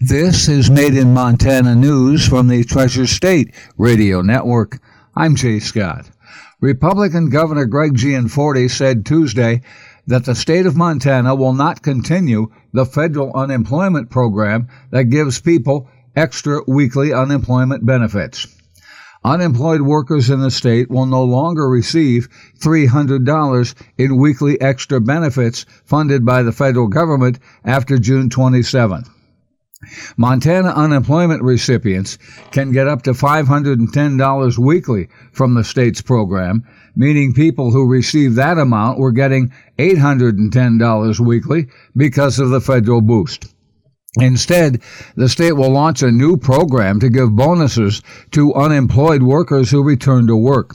This is Made in Montana News from the Treasure State Radio Network. I'm Jay Scott. Republican Governor Greg Gianforte said Tuesday that the state of Montana will not continue the federal unemployment program that gives people extra weekly unemployment benefits. Unemployed workers in the state will no longer receive $300 in weekly extra benefits funded by the federal government after June 27th. Montana unemployment recipients can get up to $510 weekly from the state's program, meaning people who receive that amount were getting $810 weekly because of the federal boost. Instead, the state will launch a new program to give bonuses to unemployed workers who return to work.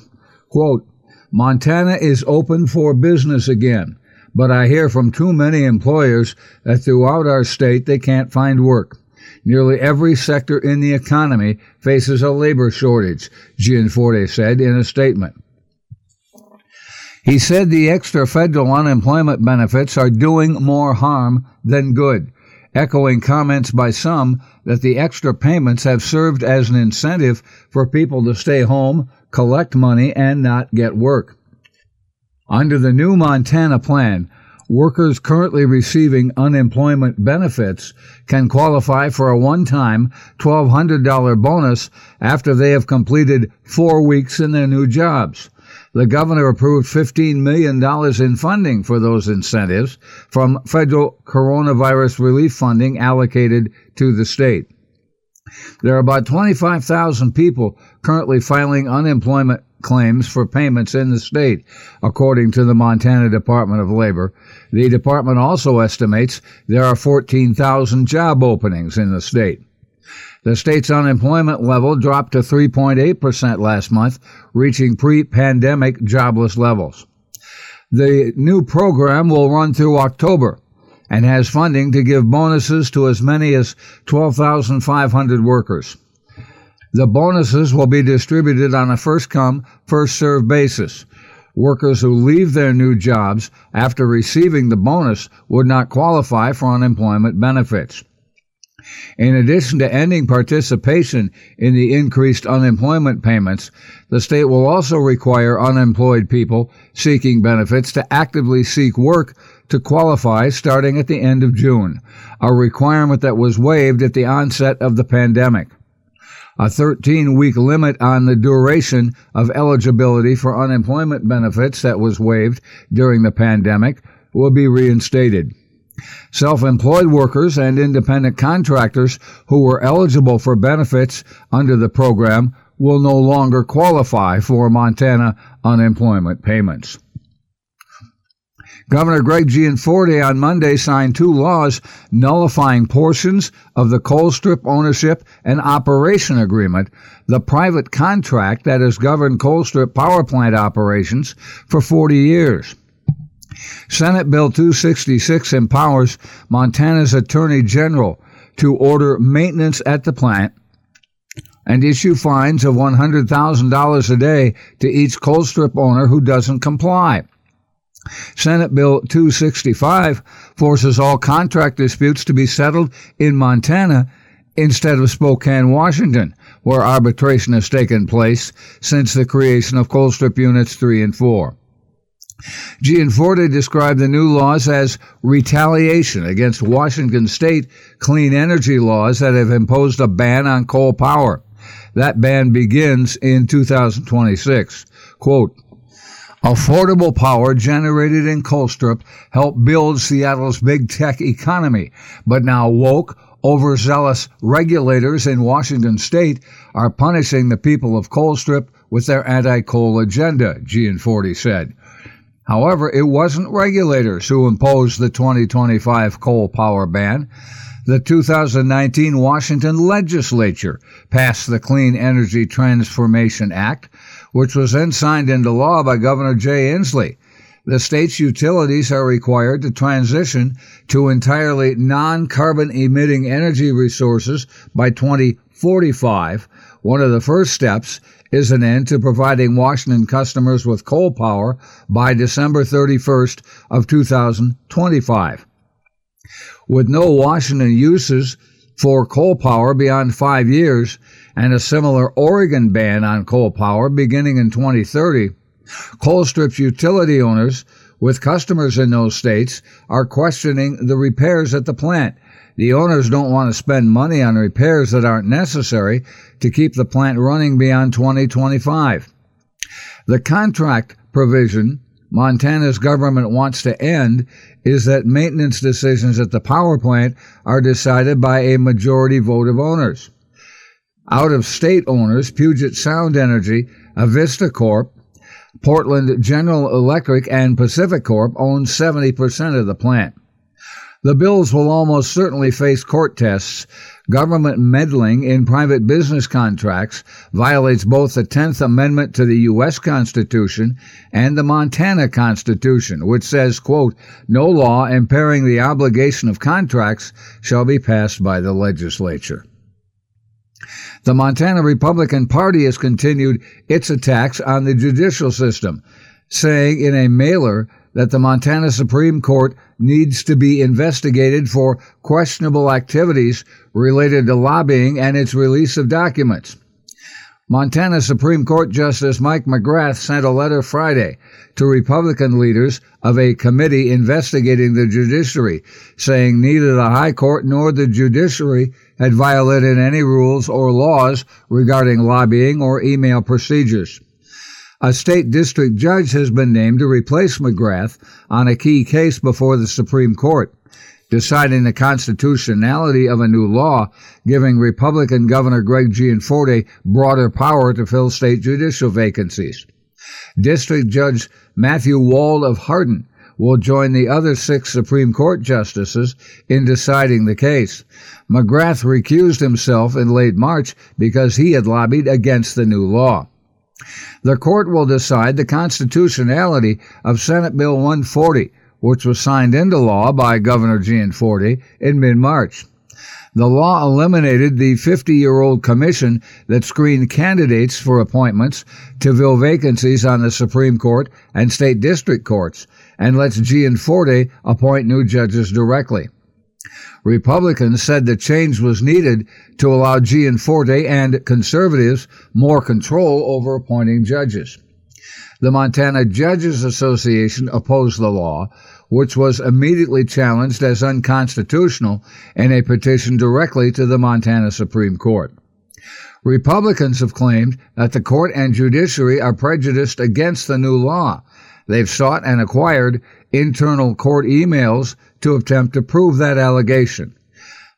Quote, Montana is open for business again, but I hear from too many employers that throughout our state they can't find work. Nearly every sector in the economy faces a labor shortage, Gianforte said in a statement. He said the extra federal unemployment benefits are doing more harm than good, echoing comments by some that the extra payments have served as an incentive for people to stay home, collect money, and not get work. Under the new Montana plan, workers currently receiving unemployment benefits can qualify for a one time $1,200 bonus after they have completed four weeks in their new jobs. The governor approved $15 million in funding for those incentives from federal coronavirus relief funding allocated to the state. There are about 25,000 people currently filing unemployment claims for payments in the state, according to the Montana Department of Labor. The department also estimates there are 14,000 job openings in the state. The state's unemployment level dropped to 3.8% last month, reaching pre pandemic jobless levels. The new program will run through October and has funding to give bonuses to as many as 12,500 workers. The bonuses will be distributed on a first come, first served basis. Workers who leave their new jobs after receiving the bonus would not qualify for unemployment benefits. In addition to ending participation in the increased unemployment payments, the state will also require unemployed people seeking benefits to actively seek work to qualify starting at the end of June, a requirement that was waived at the onset of the pandemic. A 13 week limit on the duration of eligibility for unemployment benefits that was waived during the pandemic will be reinstated. Self employed workers and independent contractors who were eligible for benefits under the program will no longer qualify for Montana unemployment payments. Governor Greg Gianforte on Monday signed two laws nullifying portions of the Colstrip ownership and operation agreement, the private contract that has governed Colstrip power plant operations for 40 years. Senate Bill 266 empowers Montana's Attorney General to order maintenance at the plant and issue fines of $100,000 a day to each Colstrip owner who doesn't comply. Senate Bill 265 forces all contract disputes to be settled in Montana instead of Spokane, Washington, where arbitration has taken place since the creation of Colstrip Units 3 and 4. Gianforte described the new laws as retaliation against Washington state clean energy laws that have imposed a ban on coal power. That ban begins in 2026. Quote, Affordable power generated in Colstrip helped build Seattle's big tech economy, but now woke, overzealous regulators in Washington state are punishing the people of Colstrip with their anti-coal agenda, Gianforte said. However, it wasn't regulators who imposed the 2025 coal power ban. The 2019 Washington legislature passed the Clean Energy Transformation Act, which was then signed into law by Governor Jay Inslee. The state's utilities are required to transition to entirely non carbon emitting energy resources by 2045. One of the first steps is an end to providing Washington customers with coal power by December 31st of 2025. With no Washington uses for coal power beyond five years and a similar Oregon ban on coal power beginning in 2030, Colstrip's utility owners with customers in those states are questioning the repairs at the plant. The owners don't want to spend money on repairs that aren't necessary to keep the plant running beyond 2025. The contract provision Montana's government wants to end is that maintenance decisions at the power plant are decided by a majority vote of owners. Out of state owners, Puget Sound Energy, Avista Corp, Portland General Electric, and PacifiCorp own 70% of the plant. The bills will almost certainly face court tests. Government meddling in private business contracts violates both the 10th Amendment to the U.S. Constitution and the Montana Constitution, which says, quote, no law impairing the obligation of contracts shall be passed by the legislature. The Montana Republican Party has continued its attacks on the judicial system, saying in a mailer that the Montana Supreme Court needs to be investigated for questionable activities related to lobbying and its release of documents. Montana Supreme Court Justice Mike McGrath sent a letter Friday to Republican leaders of a committee investigating the judiciary, saying neither the High Court nor the judiciary had violated any rules or laws regarding lobbying or email procedures. A state district judge has been named to replace McGrath on a key case before the Supreme Court, deciding the constitutionality of a new law giving Republican Governor Greg Gianforte broader power to fill state judicial vacancies. District Judge Matthew Wald of Hardin will join the other six Supreme Court justices in deciding the case. McGrath recused himself in late March because he had lobbied against the new law. The court will decide the constitutionality of Senate Bill 140, which was signed into law by Governor Gianforte in mid-March. The law eliminated the 50 year old commission that screened candidates for appointments to fill vacancies on the Supreme Court and state district courts and lets Gianforte appoint new judges directly. Republicans said the change was needed to allow Gianforte and conservatives more control over appointing judges. The Montana Judges Association opposed the law, which was immediately challenged as unconstitutional in a petition directly to the Montana Supreme Court. Republicans have claimed that the court and judiciary are prejudiced against the new law. They've sought and acquired internal court emails to attempt to prove that allegation.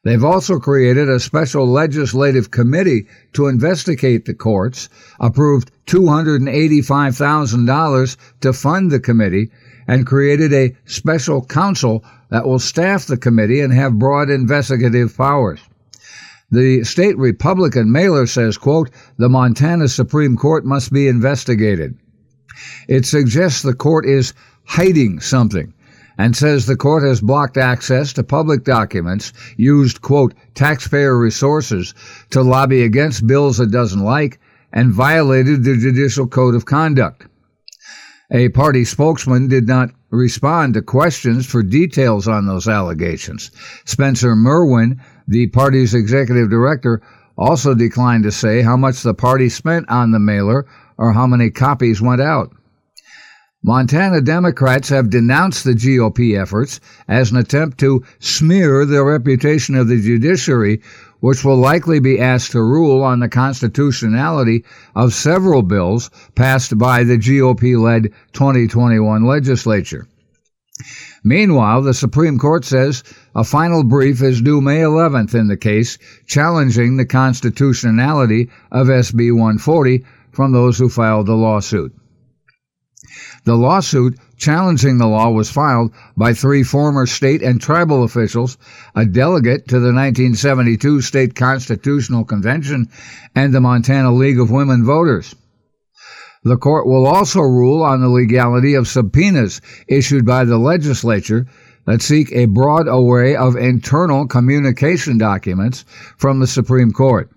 They've also created a special legislative committee to investigate the courts, approved $285,000 to fund the committee, and created a special counsel that will staff the committee and have broad investigative powers. The state Republican mailer says, quote, the Montana Supreme Court must be investigated. It suggests the court is hiding something and says the court has blocked access to public documents, used, quote, taxpayer resources to lobby against bills it doesn't like, and violated the Judicial Code of Conduct. A party spokesman did not respond to questions for details on those allegations. Spencer Merwin, the party's executive director, also declined to say how much the party spent on the mailer or how many copies went out. Montana Democrats have denounced the GOP efforts as an attempt to smear the reputation of the judiciary, which will likely be asked to rule on the constitutionality of several bills passed by the GOP led 2021 legislature. Meanwhile, the Supreme Court says a final brief is due May 11th in the case challenging the constitutionality of SB 140 from those who filed the lawsuit. The lawsuit challenging the law was filed by three former state and tribal officials, a delegate to the 1972 State Constitutional Convention, and the Montana League of Women Voters. The court will also rule on the legality of subpoenas issued by the legislature that seek a broad array of internal communication documents from the Supreme Court.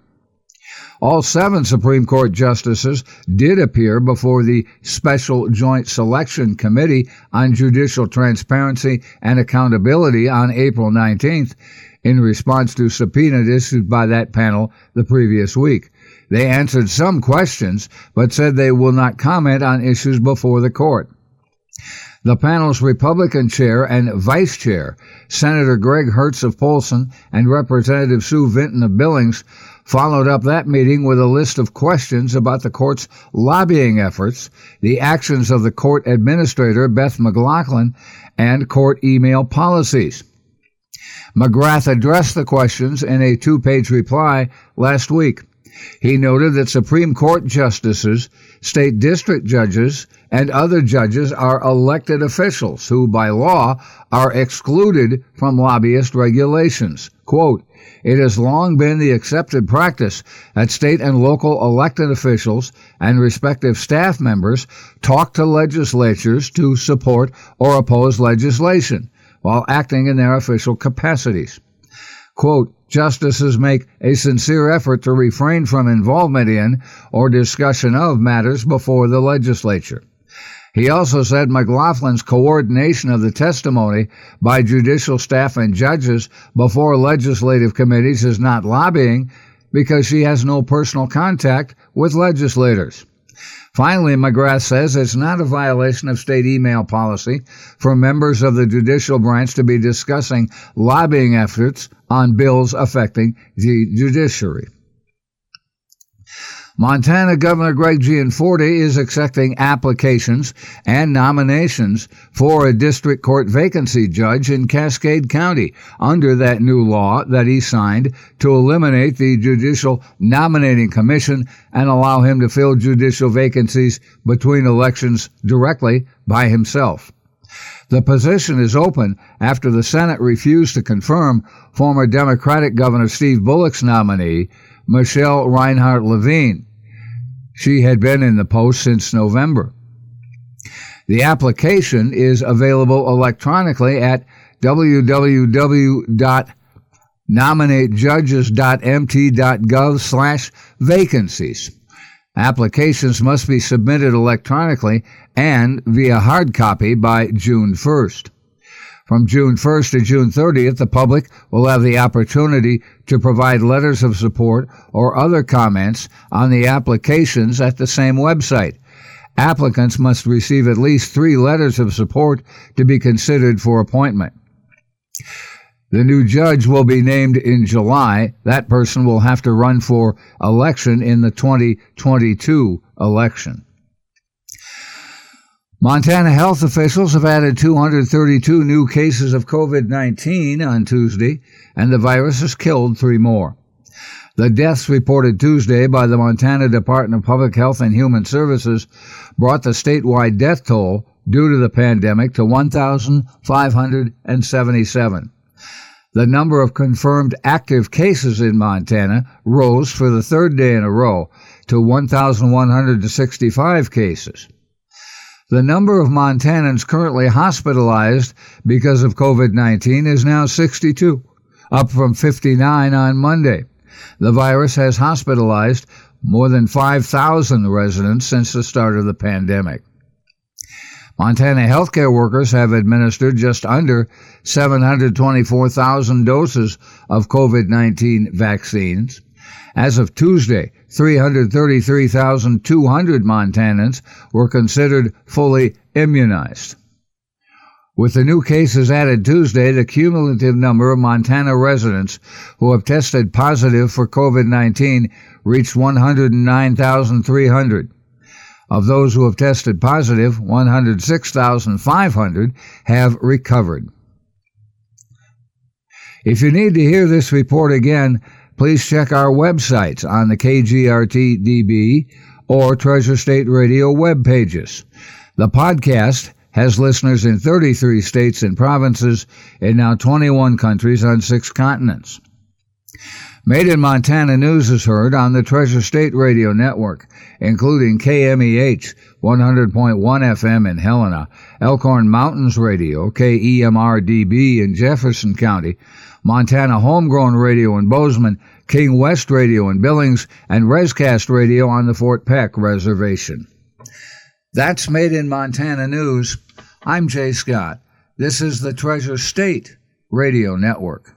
All seven Supreme Court justices did appear before the Special Joint Selection Committee on Judicial Transparency and Accountability on April 19th in response to subpoenas issued by that panel the previous week. They answered some questions, but said they will not comment on issues before the court. The panel's Republican chair and vice chair, Senator Greg Hertz of Polson and Representative Sue Vinton of Billings, followed up that meeting with a list of questions about the court's lobbying efforts, the actions of the court administrator, Beth McLaughlin, and court email policies. McGrath addressed the questions in a two page reply last week. He noted that Supreme Court justices, state district judges, and other judges are elected officials who, by law, are excluded from lobbyist regulations. Quote, it has long been the accepted practice that state and local elected officials and respective staff members talk to legislatures to support or oppose legislation while acting in their official capacities. Quote, justices make a sincere effort to refrain from involvement in or discussion of matters before the legislature. He also said McLaughlin's coordination of the testimony by judicial staff and judges before legislative committees is not lobbying because she has no personal contact with legislators. Finally, McGrath says it's not a violation of state email policy for members of the judicial branch to be discussing lobbying efforts on bills affecting the judiciary. Montana Governor Greg Gianforte is accepting applications and nominations for a district court vacancy judge in Cascade County under that new law that he signed to eliminate the Judicial Nominating Commission and allow him to fill judicial vacancies between elections directly by himself. The position is open after the Senate refused to confirm former Democratic Governor Steve Bullock's nominee, Michele Reinhart Levine. She had been in the post since November. The application is available electronically at www.nominatejudges.mt.gov slash vacancies. Applications must be submitted electronically and via hard copy by June 1st. From June 1st to June 30th, the public will have the opportunity to provide letters of support or other comments on the applications at the same website. Applicants must receive at least three letters of support to be considered for appointment. The new judge will be named in July. That person will have to run for election in the 2022 election. Montana health officials have added 232 new cases of COVID 19 on Tuesday, and the virus has killed three more. The deaths reported Tuesday by the Montana Department of Public Health and Human Services brought the statewide death toll due to the pandemic to 1,577. The number of confirmed active cases in Montana rose for the third day in a row to 1,165 cases. The number of Montanans currently hospitalized because of COVID 19 is now 62, up from 59 on Monday. The virus has hospitalized more than 5,000 residents since the start of the pandemic. Montana healthcare workers have administered just under 724,000 doses of COVID 19 vaccines. As of Tuesday, 333,200 Montanans were considered fully immunized. With the new cases added Tuesday, the cumulative number of Montana residents who have tested positive for COVID 19 reached 109,300. Of those who have tested positive, 106,500 have recovered. If you need to hear this report again, please check our websites on the KGRTDB or Treasure State Radio web pages. The podcast has listeners in 33 states and provinces and now 21 countries on six continents. Made in Montana News is heard on the Treasure State Radio Network, including KMEH 100.1 FM in Helena, Elkhorn Mountains Radio, KEMRDB in Jefferson County, Montana Homegrown Radio in Bozeman, King West Radio in Billings, and Rescast Radio on the Fort Peck Reservation. That's Made in Montana News. I'm Jay Scott. This is the Treasure State Radio Network.